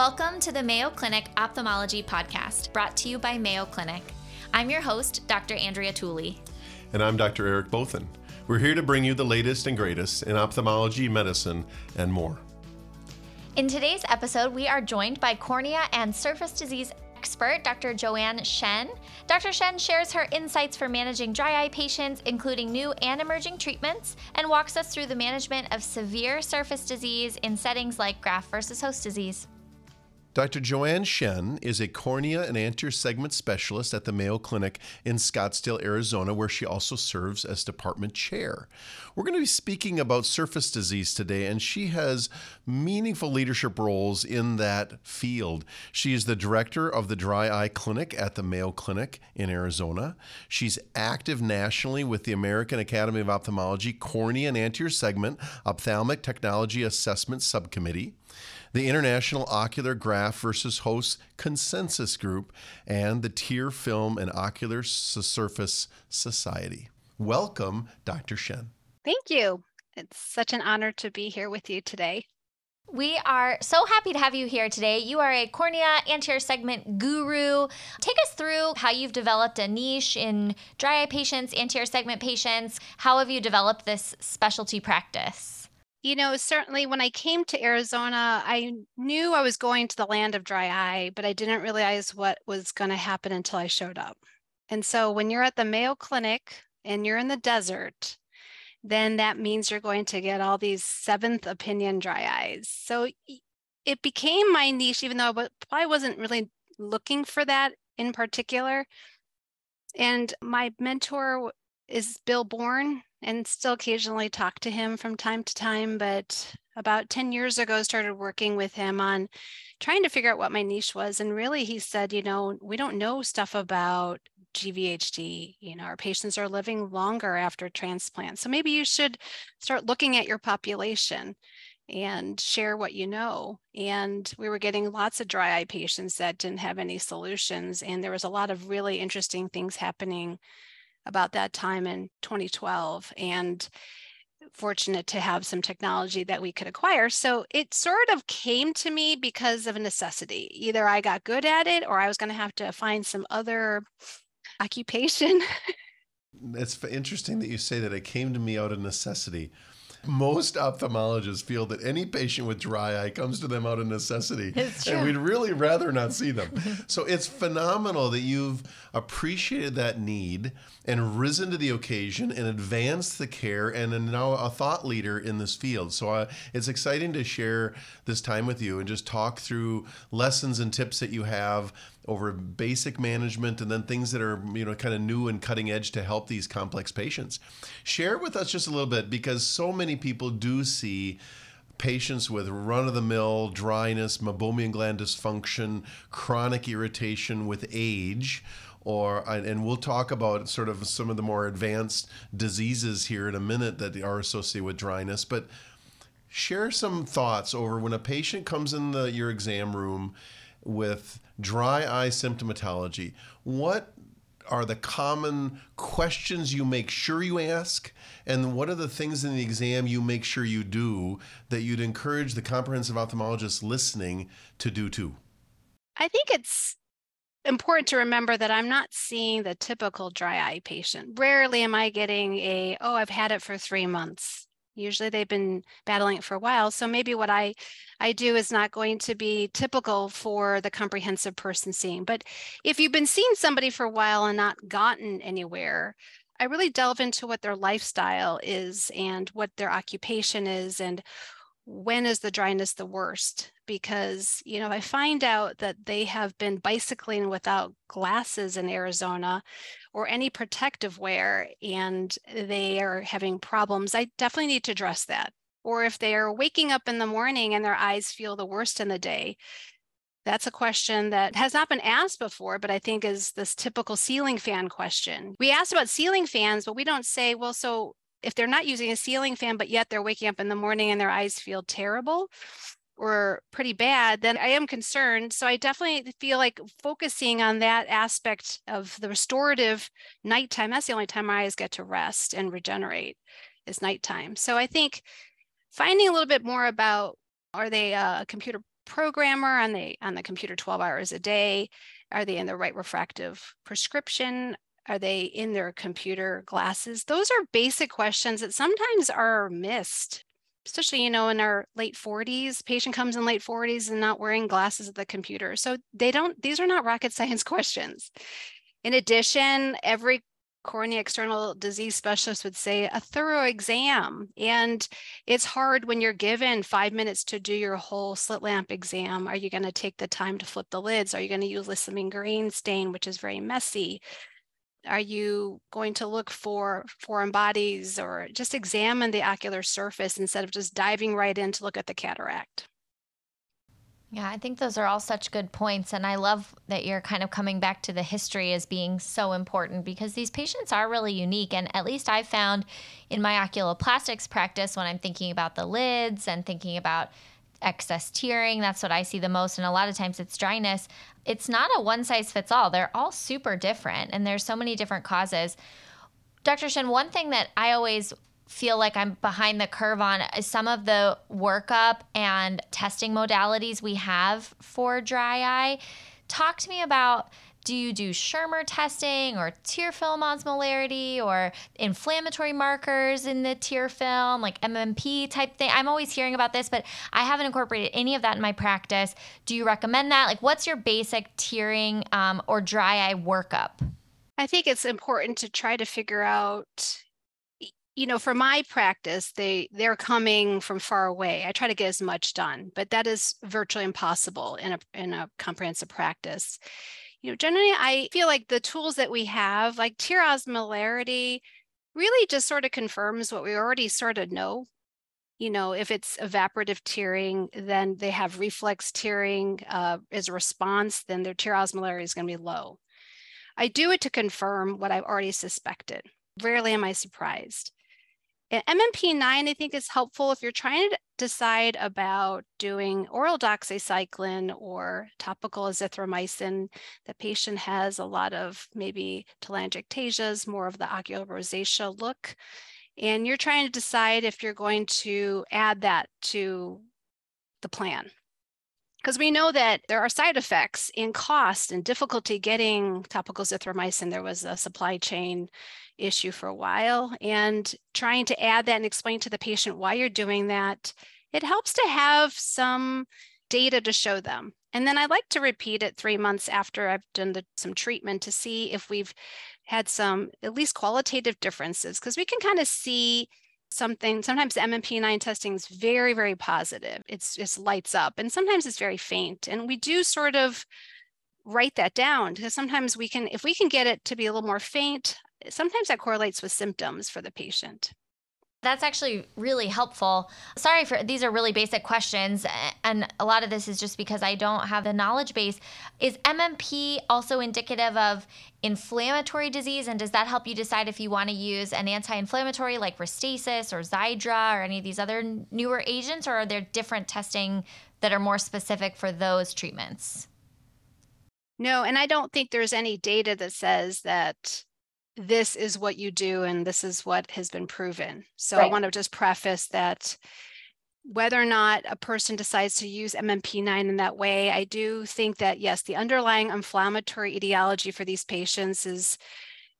Welcome to the Mayo Clinic Ophthalmology Podcast, brought to you by Mayo Clinic. I'm your host, Dr. Andrea Tooley. And I'm Dr. Eric Bothun. We're here to bring you the latest and greatest in ophthalmology, medicine, and more. In today's episode, we are joined by cornea and surface disease expert, Dr. Joanne Shen. Dr. Shen shares her insights for managing dry eye patients, including new and emerging treatments, and walks us through the management of severe surface disease in settings like graft versus host disease. Dr. Joanne Shen is a cornea and anterior segment specialist at the Mayo Clinic in Scottsdale, Arizona, where she also serves as department chair. We're going to be speaking about surface disease today, and she has meaningful leadership roles in that field. She is the director of the Dry Eye Clinic at the Mayo Clinic in Arizona. She's active nationally with the American Academy of Ophthalmology Cornea and Anterior Segment Ophthalmic Technology Assessment Subcommittee the International Ocular Graft versus Host Consensus Group, and the Tear Film and Ocular Surface Society. Welcome, Dr. Shen. Thank you. It's such an honor to be here with you today. We are so happy to have you here today. You are a cornea anterior segment guru. Take us through how you've developed a niche in dry eye patients, anterior segment patients. How have you developed this specialty practice? You know, certainly when I came to Arizona, I knew I was going to the land of dry eye, but I didn't realize what was going to happen until I showed up. And so when you're at the Mayo Clinic and you're in the desert, then that means you're going to get all these seventh opinion dry eyes. So it became my niche, even though I wasn't really looking for that in particular. And my mentor is Bill Bourne, and still occasionally talk to him from time to time. But about 10 years ago, started working with him on trying to figure out what my niche was. And really, he said, you know, we don't know stuff about GVHD. You know, our patients are living longer after transplant. So maybe you should start looking at your population and share what you know. And we were getting lots of dry eye patients that didn't have any solutions. And there was a lot of really interesting things happening about that time in 2012 and fortunate to have some technology that we could acquire. So it sort of came to me because of a necessity. Either I got good at it or I was going to have to find some other occupation. it's interesting that you say that it came to me out of necessity. Most ophthalmologists feel that any patient with dry eye comes to them out of necessity. And we'd really rather not see them. so it's phenomenal that you've appreciated that need and risen to the occasion and advanced the care and are now a thought leader in this field. So uh, it's exciting to share this time with you and just talk through lessons and tips that you have over basic management and then things that are you know kind of new and cutting edge to help these complex patients. Share with us just a little bit because so many people do see patients with run of the mill dryness, meibomian gland dysfunction, chronic irritation with age or and we'll talk about sort of some of the more advanced diseases here in a minute that are associated with dryness but share some thoughts over when a patient comes in the your exam room with dry eye symptomatology, what are the common questions you make sure you ask? And what are the things in the exam you make sure you do that you'd encourage the comprehensive ophthalmologist listening to do too? I think it's important to remember that I'm not seeing the typical dry eye patient. Rarely am I getting a, oh, I've had it for three months. Usually they've been battling it for a while. So maybe what I, I do is not going to be typical for the comprehensive person seeing. But if you've been seeing somebody for a while and not gotten anywhere, I really delve into what their lifestyle is and what their occupation is and when is the dryness the worst? Because you know i find out that they have been bicycling without glasses in arizona or any protective wear and they are having problems. I definitely need to address that. Or if they are waking up in the morning and their eyes feel the worst in the day that's a question that has not been asked before, but I think is this typical ceiling fan question. We asked about ceiling fans, but we don't say, well, so if they're not using a ceiling fan, but yet they're waking up in the morning and their eyes feel terrible or pretty bad, then I am concerned. So I definitely feel like focusing on that aspect of the restorative nighttime, that's the only time my eyes get to rest and regenerate is nighttime. So I think finding a little bit more about are they a computer programmer on the on the computer 12 hours a day? Are they in the right refractive prescription? Are they in their computer glasses? Those are basic questions that sometimes are missed, especially, you know, in our late 40s. Patient comes in late 40s and not wearing glasses at the computer. So they don't, these are not rocket science questions. In addition, every cornea external disease specialist would say a thorough exam. And it's hard when you're given five minutes to do your whole slit lamp exam. Are you going to take the time to flip the lids? Are you going to use lissamine green stain, which is very messy? Are you going to look for foreign bodies or just examine the ocular surface instead of just diving right in to look at the cataract? Yeah, I think those are all such good points. And I love that you're kind of coming back to the history as being so important because these patients are really unique. And at least I found in my oculoplastics practice when I'm thinking about the lids and thinking about excess tearing, that's what I see the most. And a lot of times it's dryness. It's not a one size fits all, they're all super different. And there's so many different causes. Dr. Shen, one thing that I always feel like I'm behind the curve on is some of the workup and testing modalities we have for dry eye. Talk to me about do you do Schirmer testing or tear film osmolarity or inflammatory markers in the tear film, like MMP type thing? I'm always hearing about this, but I haven't incorporated any of that in my practice. Do you recommend that? Like, what's your basic tearing um, or dry eye workup? I think it's important to try to figure out you know for my practice they they're coming from far away i try to get as much done but that is virtually impossible in a in a comprehensive practice you know generally i feel like the tools that we have like tear osmolarity really just sort of confirms what we already sort of know. You know if it's evaporative tearing then they have reflex tearing uh, as a response then their tear osmolarity is going to be low. I do it to confirm what i've already suspected. Rarely am i surprised MMP9, I think, is helpful if you're trying to decide about doing oral doxycycline or topical azithromycin. The patient has a lot of maybe telangiectasias, more of the ocular rosacea look. And you're trying to decide if you're going to add that to the plan because we know that there are side effects in cost and difficulty getting topical azithromycin. There was a supply chain issue for a while, and trying to add that and explain to the patient why you're doing that, it helps to have some data to show them. And then I like to repeat it three months after I've done the, some treatment to see if we've had some at least qualitative differences, because we can kind of see something sometimes mmp9 testing is very very positive. It's just lights up and sometimes it's very faint and we do sort of write that down because sometimes we can if we can get it to be a little more faint sometimes that correlates with symptoms for the patient that's actually really helpful. Sorry for these are really basic questions and a lot of this is just because I don't have the knowledge base. Is MMP also indicative of inflammatory disease and does that help you decide if you want to use an anti-inflammatory like Restasis or Xiidra or any of these other newer agents or are there different testing that are more specific for those treatments? No, and I don't think there's any data that says that this is what you do and this is what has been proven. So right. I want to just preface that whether or not a person decides to use MMP9 in that way, I do think that yes, the underlying inflammatory etiology for these patients is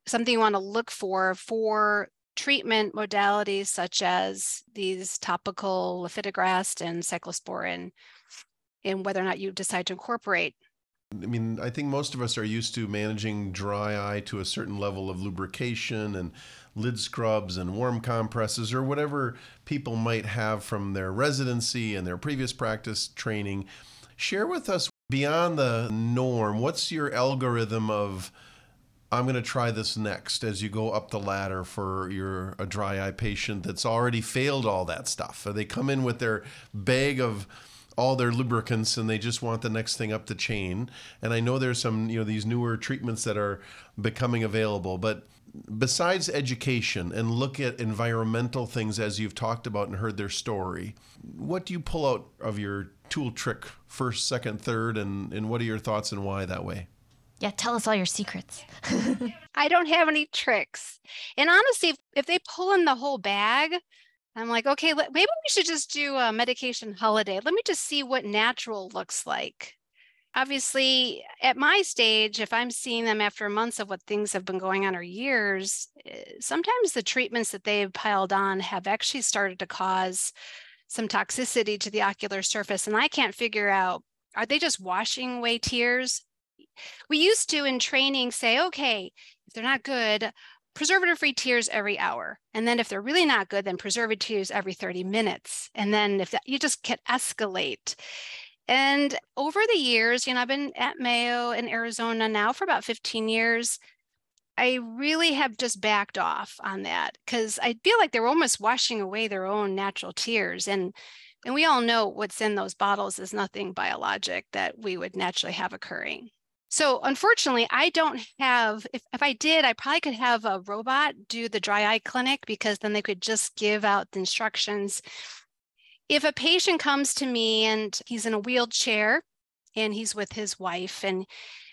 something you want to look for for treatment modalities such as these topical lifitegrast and cyclosporin and whether or not you decide to incorporate I mean, I think most of us are used to managing dry eye to a certain level of lubrication and lid scrubs and warm compresses or whatever people might have from their residency and their previous practice training. Share with us beyond the norm, what's your algorithm of I'm going to try this next as you go up the ladder for your a dry eye patient that's already failed all that stuff. They come in with their bag of all their lubricants and they just want the next thing up the chain. And I know there's some, you know, these newer treatments that are becoming available, but besides education and look at environmental things as you've talked about and heard their story, what do you pull out of your tool trick first, second, third, and, and what are your thoughts and why that way? Yeah, tell us all your secrets. I don't have any tricks. And honestly, if, if they pull in the whole bag, I'm like, okay, maybe we should just do a medication holiday. Let me just see what natural looks like. Obviously, at my stage, if I'm seeing them after months of what things have been going on or years, eh, sometimes the treatments that they've piled on have actually started to cause some toxicity to the ocular surface. And I can't figure out are they just washing away tears? We used to in training say, okay, if they're not good, preservative free tears every hour. And then if they're really not good, then preservative tears every 30 minutes. And then if that, you just can escalate. And over the years, you know, I've been at Mayo in Arizona now for about 15 years. I really have just backed off on that because I feel like they're almost washing away their own natural tears. And and we all know what's in those bottles is nothing biologic that we would naturally have occurring. So unfortunately, I don't have, if, if I did, I probably could have a robot do the dry eye clinic because then they could just give out the instructions. If a patient comes to me and he's in a wheelchair and he's with his wife and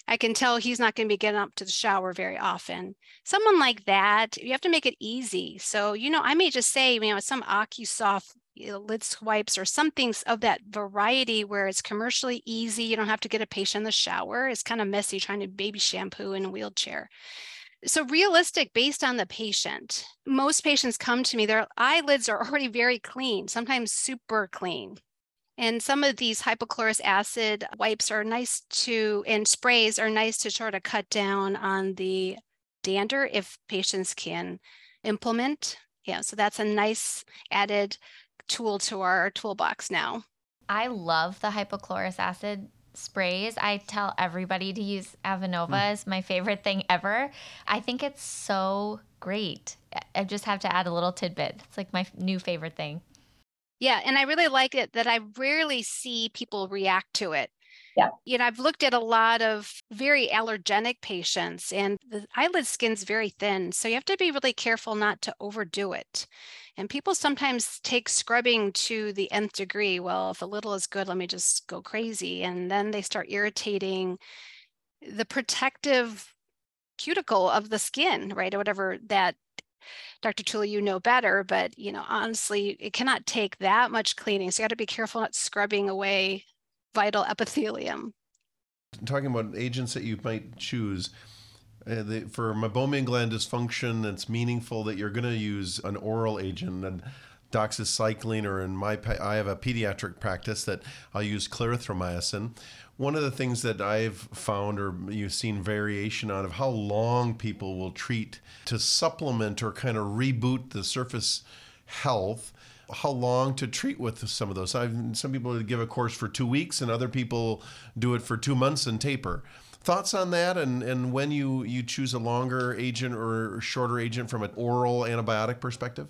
I can tell he's not going to be getting up to the shower very often. Someone like that, you have to make it easy. So, you know, I may just say, you know, some OcuSoft you know, lid swipes or something of that variety where it's commercially easy. You don't have to get a patient in the shower. It's kind of messy trying to baby shampoo in a wheelchair. So realistic based on the patient. Most patients come to me, their eyelids are already very clean, sometimes super clean. And some of these hypochlorous acid wipes are nice to, and sprays are nice to sort of cut down on the dander if patients can implement. Yeah, so that's a nice added tool to our toolbox now. I love the hypochlorous acid sprays. I tell everybody to use Avenova mm. as my favorite thing ever. I think it's so great. I just have to add a little tidbit. It's like my new favorite thing. Yeah, and I really like it that I rarely see people react to it. Yeah. You know, I've looked at a lot of very allergenic patients and the eyelid skin's very thin. So you have to be really careful not to overdo it. And people sometimes take scrubbing to the nth degree. Well, if a little is good, let me just go crazy. And then they start irritating the protective cuticle of the skin, right? Or whatever that Dr. Tooley, you know better, but you know, honestly, it cannot take that much cleaning. So you got to be careful not scrubbing away vital epithelium. Talking about agents that you might choose, uh, the, for meibomian gland dysfunction, it's meaningful that you're going to use an oral agent and doxycycline, or in my, I have a pediatric practice that I'll use clarithromycin. One of the things that I've found, or you've seen variation on, of how long people will treat to supplement or kind of reboot the surface health how long to treat with some of those. I've, some people give a course for two weeks, and other people do it for two months and taper. Thoughts on that, and, and when you, you choose a longer agent or shorter agent from an oral antibiotic perspective?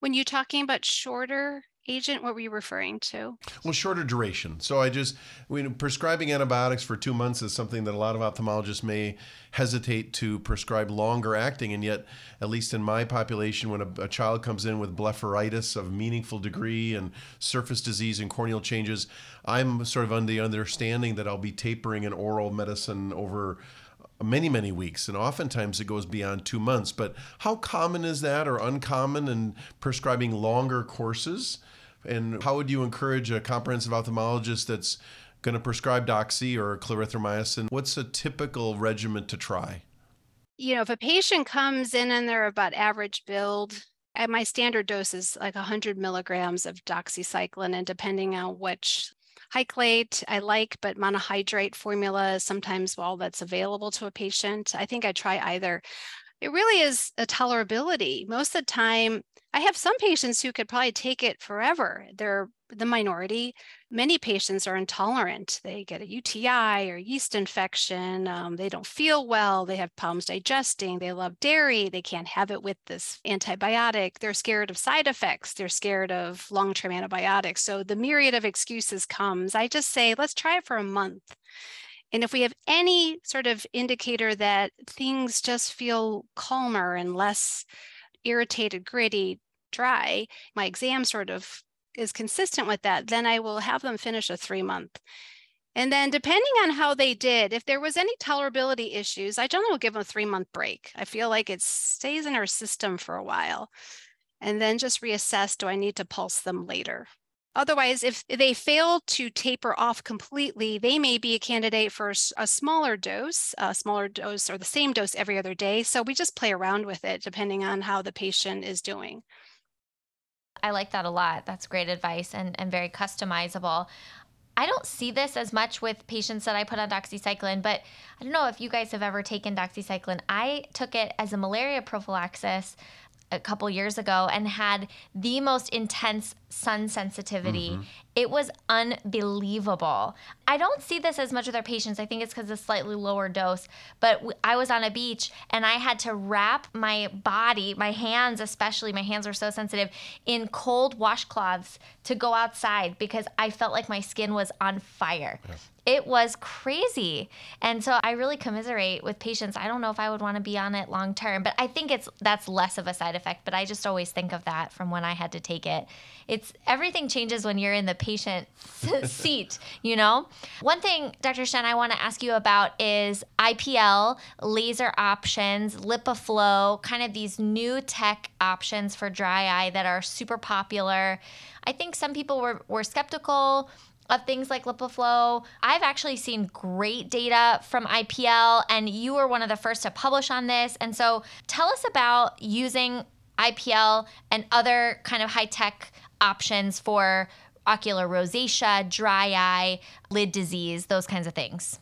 When you're talking about shorter agent, what were you referring to? Well, shorter duration. So I just, I prescribing antibiotics for two months is something that a lot of ophthalmologists may hesitate to prescribe longer acting. And yet, at least in my population, when a, a child comes in with blepharitis of meaningful degree and surface disease and corneal changes, I'm sort of under the understanding that I'll be tapering an oral medicine over many many weeks and oftentimes it goes beyond two months but how common is that or uncommon in prescribing longer courses and how would you encourage a comprehensive ophthalmologist that's going to prescribe doxy or clarithromycin? What's a typical regimen to try? You know, if a patient comes in and they're about average build, at my standard dose is like 100 milligrams of doxycycline, and depending on which Hyclate I like, but monohydrate formula is sometimes all that's available to a patient. I think I try either. It really is a tolerability. Most of the time, I have some patients who could probably take it forever. They're the minority. Many patients are intolerant. They get a UTI or yeast infection. Um, they don't feel well. They have problems digesting. They love dairy. They can't have it with this antibiotic. They're scared of side effects. They're scared of long term antibiotics. So the myriad of excuses comes. I just say, let's try it for a month. And if we have any sort of indicator that things just feel calmer and less irritated, gritty, dry, my exam sort of is consistent with that, then I will have them finish a three month. And then, depending on how they did, if there was any tolerability issues, I generally will give them a three month break. I feel like it stays in our system for a while. and then just reassess do I need to pulse them later? Otherwise, if they fail to taper off completely, they may be a candidate for a smaller dose, a smaller dose or the same dose every other day. So we just play around with it depending on how the patient is doing. I like that a lot. That's great advice and, and very customizable. I don't see this as much with patients that I put on doxycycline, but I don't know if you guys have ever taken doxycycline. I took it as a malaria prophylaxis a couple years ago and had the most intense sun sensitivity. Mm-hmm. It was unbelievable. I don't see this as much with our patients. I think it's because it's slightly lower dose. But I was on a beach and I had to wrap my body, my hands especially, my hands were so sensitive, in cold washcloths to go outside because I felt like my skin was on fire. Yes it was crazy. And so I really commiserate with patients. I don't know if I would want to be on it long term, but I think it's that's less of a side effect, but I just always think of that from when I had to take it. It's everything changes when you're in the patient seat, you know? One thing, Dr. Shen, I want to ask you about is IPL, laser options, LipiFlow, kind of these new tech options for dry eye that are super popular. I think some people were, were skeptical of things like LipiFlow. I've actually seen great data from IPL, and you were one of the first to publish on this. And so tell us about using IPL and other kind of high tech options for ocular rosacea, dry eye, lid disease, those kinds of things.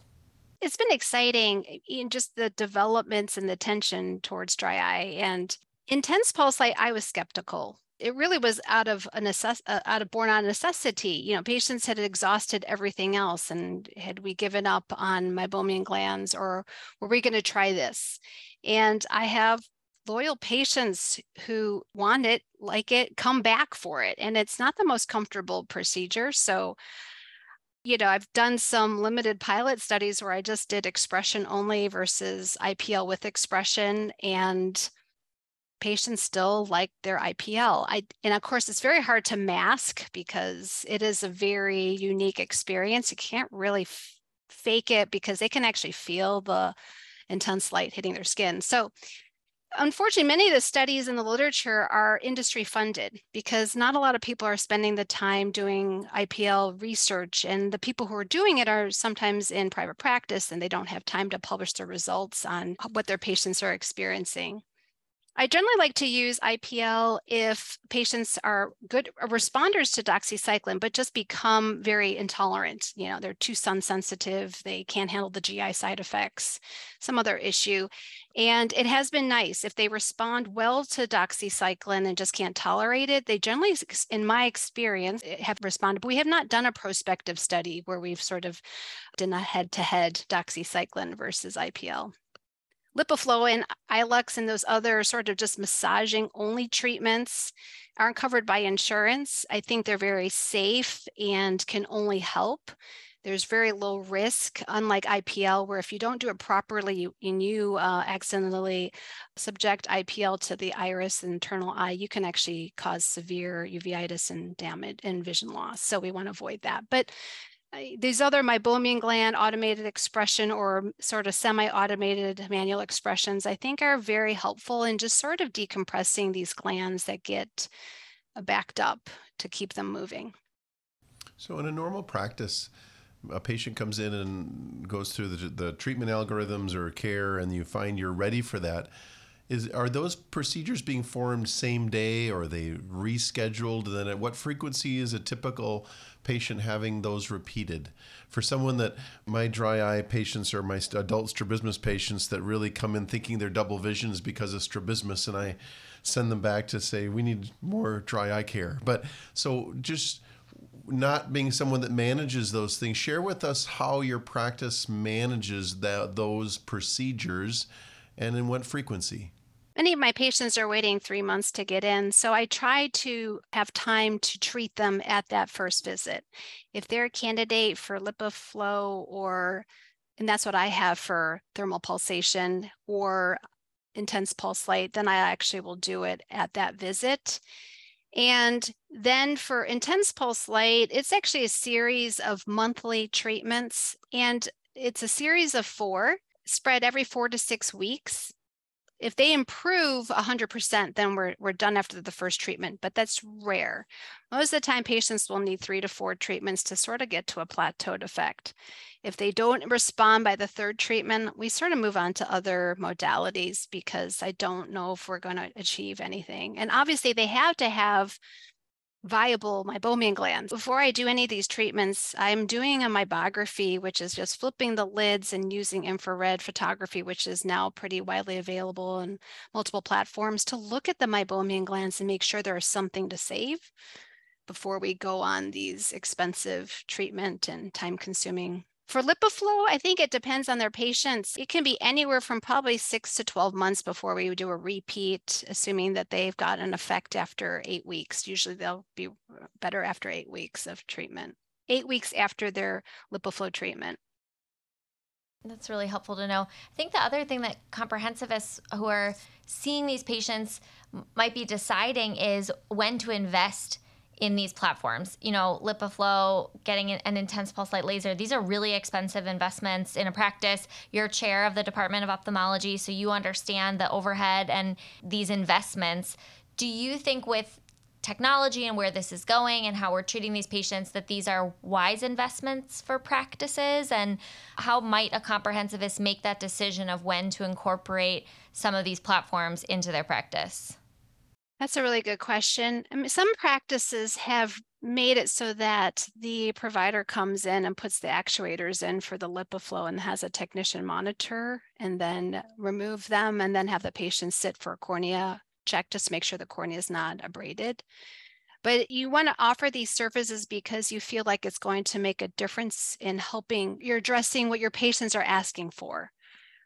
It's been exciting in just the developments and the tension towards dry eye and intense pulse light. I was skeptical it really was out of a necess- uh, out of born out of necessity. You know, patients had exhausted everything else, and had we given up on meibomian glands, or were we going to try this? And I have loyal patients who want it, like it, come back for it, and it's not the most comfortable procedure. So, you know, I've done some limited pilot studies where I just did expression only versus IPL with expression, and patients still like their IPL. I, and of course, it's very hard to mask because it is a very unique experience. You can't really f- fake it because they can actually feel the intense light hitting their skin. So, unfortunately, many of the studies in the literature are industry funded because not a lot of people are spending the time doing IPL research. And the people who are doing it are sometimes in private practice and they don't have time to publish their results on what their patients are experiencing. I generally like to use IPL if patients are good responders to doxycycline, but just become very intolerant. You know, they're too sun sensitive, they can't handle the GI side effects, some other issue. And it has been nice if they respond well to doxycycline and just can't tolerate it. They generally, in my experience, eh, have responded. But we have not done a prospective study where we've sort of done a head to head doxycycline versus IPL. LipiFlow and Ilux and those other sort of just massaging only treatments aren't covered by insurance. I think they're very safe and can only help. There's very low risk, unlike IPL, where if you don't do it properly and you uh, accidentally subject IPL to the iris and internal eye, you can actually cause severe uveitis and damage and vision loss. So we want to avoid that. But these other meibomian gland automated expression or sort of semi-automated manual expressions, I think are very helpful in just sort of decompressing these glands that get uh, backed up to keep them moving. So in a normal practice, a patient comes in and goes through the, the treatment algorithms or care and you find you're ready for that is are those procedures being formed same day? Or are they rescheduled? Then at what frequency is a typical patient having those repeated? For someone that my dry eye patients or my adult strabismus patients that really come in thinking they're double vision is because of strabismus and i send them back to say we need more dry eye care. But so just not being someone that manages those things share with us how your practice manages that those procedures and in what frequency Many of my patients are waiting three months to get in, so I try to have time to treat them at that first visit. If they're a candidate for LipiFlow or, and that's what I have for thermal pulsation or intense pulse light, then I actually will do it at that visit. And then for intense pulse light, it's actually a series of monthly treatments, and it's a series of four spread every four to six weeks if they improve 100%, then we're, we're done after the first treatment, but that's rare. Most of the time, patients will need three to four treatments to sort of get to a plateaued effect. If they don't respond by the third treatment, we sort of move on to other modalities because I don't know if we're going to achieve anything. And obviously, they have to have viable meibomian glands. Before I do any of these treatments, I'm doing a meibography, which is just flipping the lids and using infrared photography, which is now pretty widely available in multiple platforms to look at the meibomian glands and make sure there is something to save before we go on these expensive treatment and time consuming for LipiFlow, I think it depends on their patients. It can be anywhere from probably six to 12 months before we do a repeat, assuming that they've got an effect after eight weeks. Usually they'll be uh, better after eight weeks of treatment, eight weeks after their LipiFlow treatment. That's really helpful to know. I think the other thing that comprehensivists who are seeing these patients might be deciding is when to invest in these platforms. You know, LipiFlow, getting an intense pulse light laser, these are really expensive investments in a practice. You're chair of the Department of Ophthalmology, so you understand the overhead and these investments. Do you think with technology and where this is going and how we're treating these patients that these are wise investments for practices and how might a comprehensivist make that decision of when to incorporate some of these platforms into their practice? That's a really good question. I mean, some practices have made it so that the provider comes in and puts the actuators in for the LipiFlow and has a technician monitor and then remove them and then have the patient sit for a cornea check just to make sure the cornea is not abraded. But you want to offer these services because you feel like it's going to make a difference in helping you're addressing what your patients are asking for,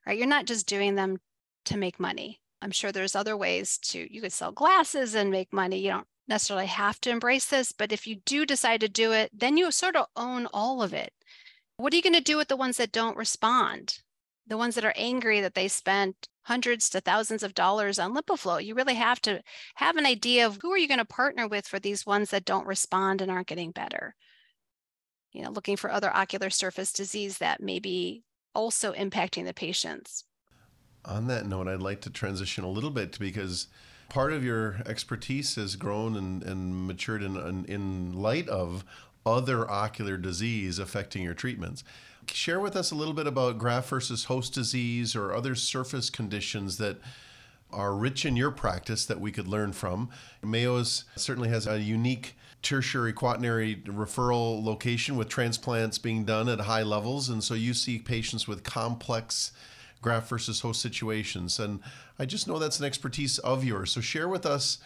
right? You're not just doing them to make money. I'm sure there's other ways to, you could sell glasses and make money. You don't necessarily have to embrace this, but if you do decide to do it, then you sort of own all of it. What are you going to do with the ones that don't respond? The ones that are angry that they spent hundreds to thousands of dollars on LipiFlow. You really have to have an idea of who are you going to partner with for these ones that don't respond and aren't getting better. You know, looking for other ocular surface disease that may be also impacting the patients on that note, I'd like to transition a little bit because part of your expertise has grown and, and matured in, in, in light of other ocular disease affecting your treatments. Share with us a little bit about graft versus host disease or other surface conditions that are rich in your practice that we could learn from. Mayo's certainly has a unique tertiary quaternary referral location with transplants being done at high levels. And so you see patients with complex graft versus host situations. And I just know that's an expertise of yours. So share with us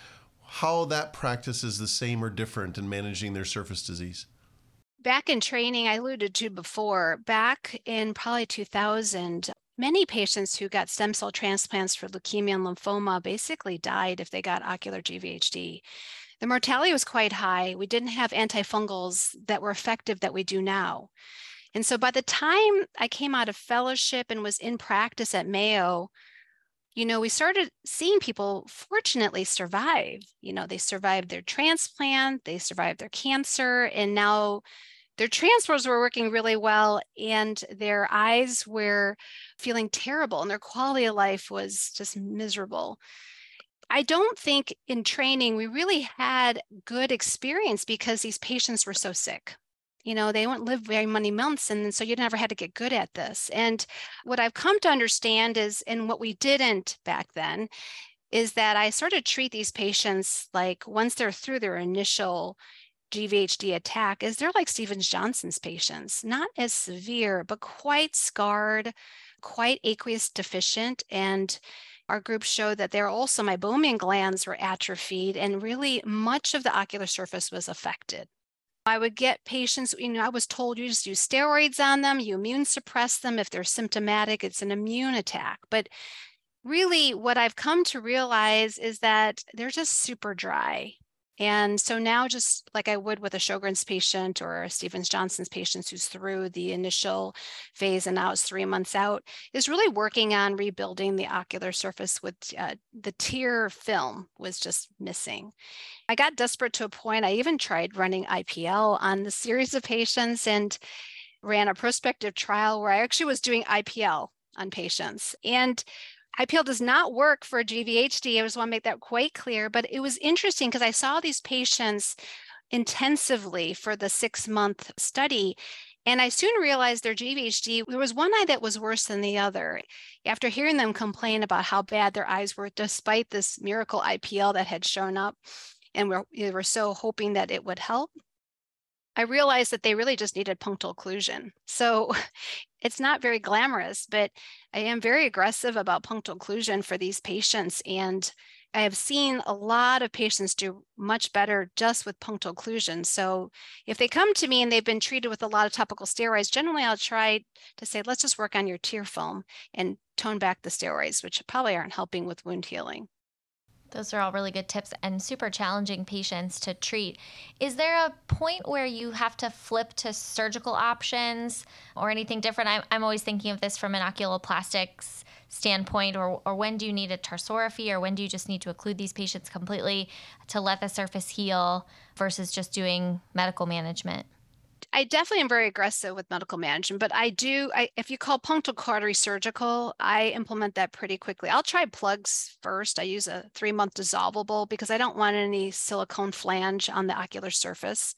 how that practice is the same or different in managing their surface disease. Back in training, I alluded to before, back in probably 2000, many patients who got stem cell transplants for leukemia and lymphoma basically died if they got ocular GVHD. The mortality was quite high. We didn't have antifungals that were effective that we do now. And so by the time I came out of fellowship and was in practice at Mayo, you know, we started seeing people fortunately survive. You know, they survived their transplant, they survived their cancer, and now their transfers were working really well and their eyes were feeling terrible and their quality of life was just miserable. I don't think in training we really had good experience because these patients were so sick you know they won't live very many months and so you never had to get good at this and what i've come to understand is and what we didn't back then is that i sort of treat these patients like once they're through their initial GVHD attack is they're like Stevens Johnson's patients, not as severe, but quite scarred, quite aqueous deficient. And our group showed that there also meibomian glands were atrophied and really much of the ocular surface was affected. I would get patients, you know, I was told you just use steroids on them, you immune suppress them. If they're symptomatic, it's an immune attack. But really, what I've come to realize is that they're just super dry. And so now, just like I would with a Sjogren's patient or a Stevens Johnson's patient who's through the initial phase and now is three months out, is really working on rebuilding the ocular surface with uh, the tear film was just missing. I got desperate to a point, I even tried running IPL on the series of patients and ran a prospective trial where I actually was doing IPL on patients. And IPL does not work for GVHD. I just want to make that quite clear. But it was interesting because I saw these patients intensively for the six month study. And I soon realized their GVHD, there was one eye that was worse than the other. After hearing them complain about how bad their eyes were, despite this miracle IPL that had shown up, and we're, we were so hoping that it would help, I realized that they really just needed punctal occlusion. So it's not very glamorous, but I am very aggressive about punctal occlusion for these patients. And I have seen a lot of patients do much better just with punctal occlusion. So if they come to me and they've been treated with a lot of topical steroids, generally I'll try to say, let's just work on your tear film and tone back the steroids, which probably aren't helping with wound healing. Those are all really good tips and super challenging patients to treat. Is there a point where you have to flip to surgical options or anything different? I'm, I'm always thinking of this from an oculoplastics standpoint, or, or when do you need a tarsorrhaphy, or when do you just need to occlude these patients completely to let the surface heal versus just doing medical management? I definitely am very aggressive with medical management, but I do, I, if you call punctal cautery surgical, I implement that pretty quickly. I'll try plugs first. I use a three month dissolvable because I don't want any silicone flange on the ocular surface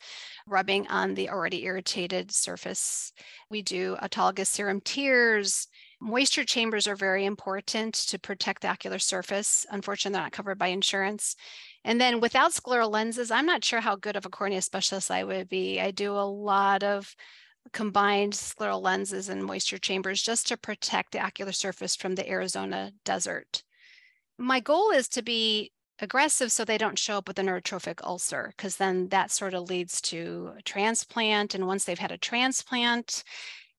rubbing on the already irritated surface. We do autologous serum tears. Moisture chambers are very important to protect the ocular surface. Unfortunately, they're not covered by insurance. And then without scleral lenses, I'm not sure how good of a cornea specialist I would be. I do a lot of combined scleral lenses and moisture chambers just to protect the ocular surface from the Arizona desert. My goal is to be aggressive so they don't show up with a neurotrophic ulcer because then that sort of leads to a transplant and once they've had a transplant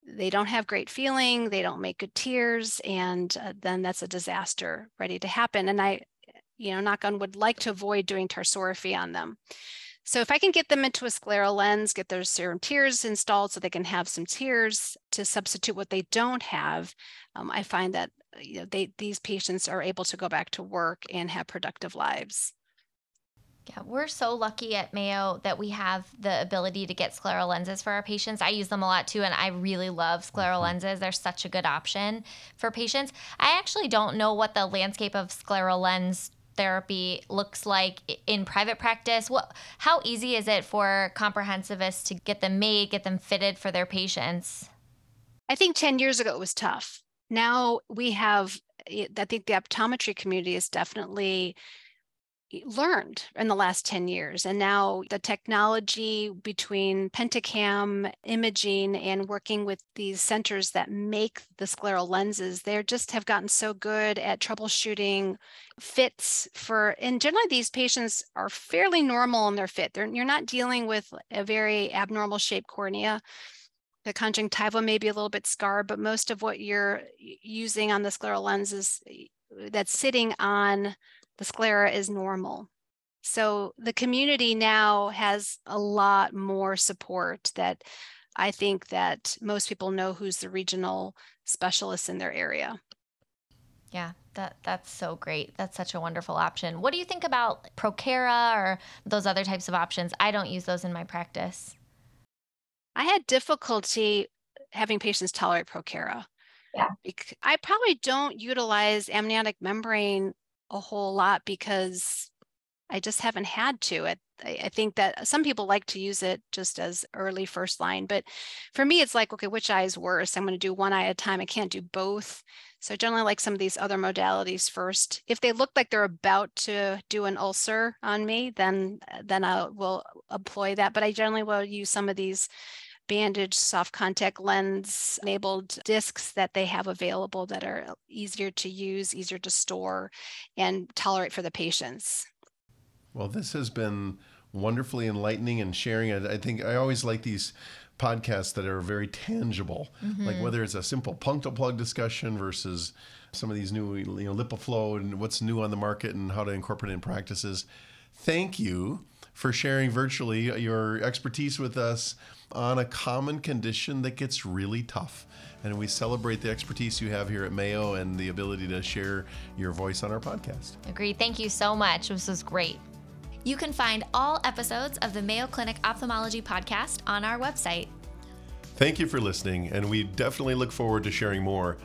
they don't have great feeling they don't make good tears and uh, then that's a disaster ready to happen and i you know, knock on wood like to avoid doing tarsorrhaphy on them. So if I can get them into a scleral lens, get their serum tears installed so they can have some tears to substitute what they don't have, um, I find that you know, they, these patients are able to go back to work and have productive lives. Yeah, we're so lucky at Mayo that we have the ability to get scleral lenses for our patients. I use them a lot too, and I really love scleral mm-hmm. lenses. They're such a good option for patients. I actually don't know what the landscape of scleral lens therapy looks like in private practice? What how easy is it for comprehensivists to get them made, get them fitted for their patients? I think 10 years ago it was tough. Now we have I think the optometry community is definitely learned in the last 10 years. And now the technology between Pentacam imaging and working with these centers that make the scleral lenses, they just have gotten so good at troubleshooting fits for, and generally these patients are fairly normal in their fit. They're, you're not dealing with a very abnormal shaped cornea. The conjunctiva may be a little bit scarred, but most of what you're using on the scleral lens is that's sitting on the sclera is normal. So the community now has a lot more support that I think that most people know who's the regional specialist in their area. Yeah, that that's so great. That's such a wonderful option. What do you think about Prokera or those other types of options? I don't use those in my practice. I had difficulty having patients tolerate Prokera. Yeah. I probably don't utilize amniotic membrane a whole lot because I just haven't had to. It, I think that some people like to use it just as early first line, but for me, it's like, okay, which eye is worse? I'm going to do one eye at a time. I can't do both. So I generally like some of these other modalities first. If they look like they're about to do an ulcer on me, then then I will employ that. But I generally will use some of these bandage soft contact lens enabled discs that they have available that are easier to use, easier to store, and tolerate for the patients. Well, this has been wonderfully enlightening and sharing. I think I always like these podcasts that are very tangible, mm-hmm. like whether it's a simple punctal plug discussion versus some of these new, you know, LipiFlow and what's new on the market and how to incorporate it in practices. Thank you for sharing virtually your expertise with us on a common condition that gets really tough. And we celebrate the expertise you have here at Mayo and the ability to share your voice on our podcast. Agreed. Thank you so much. This was great. You can find all episodes of the Mayo Clinic Ophthalmology Podcast on our website. Thank you for listening, and we definitely look forward to sharing more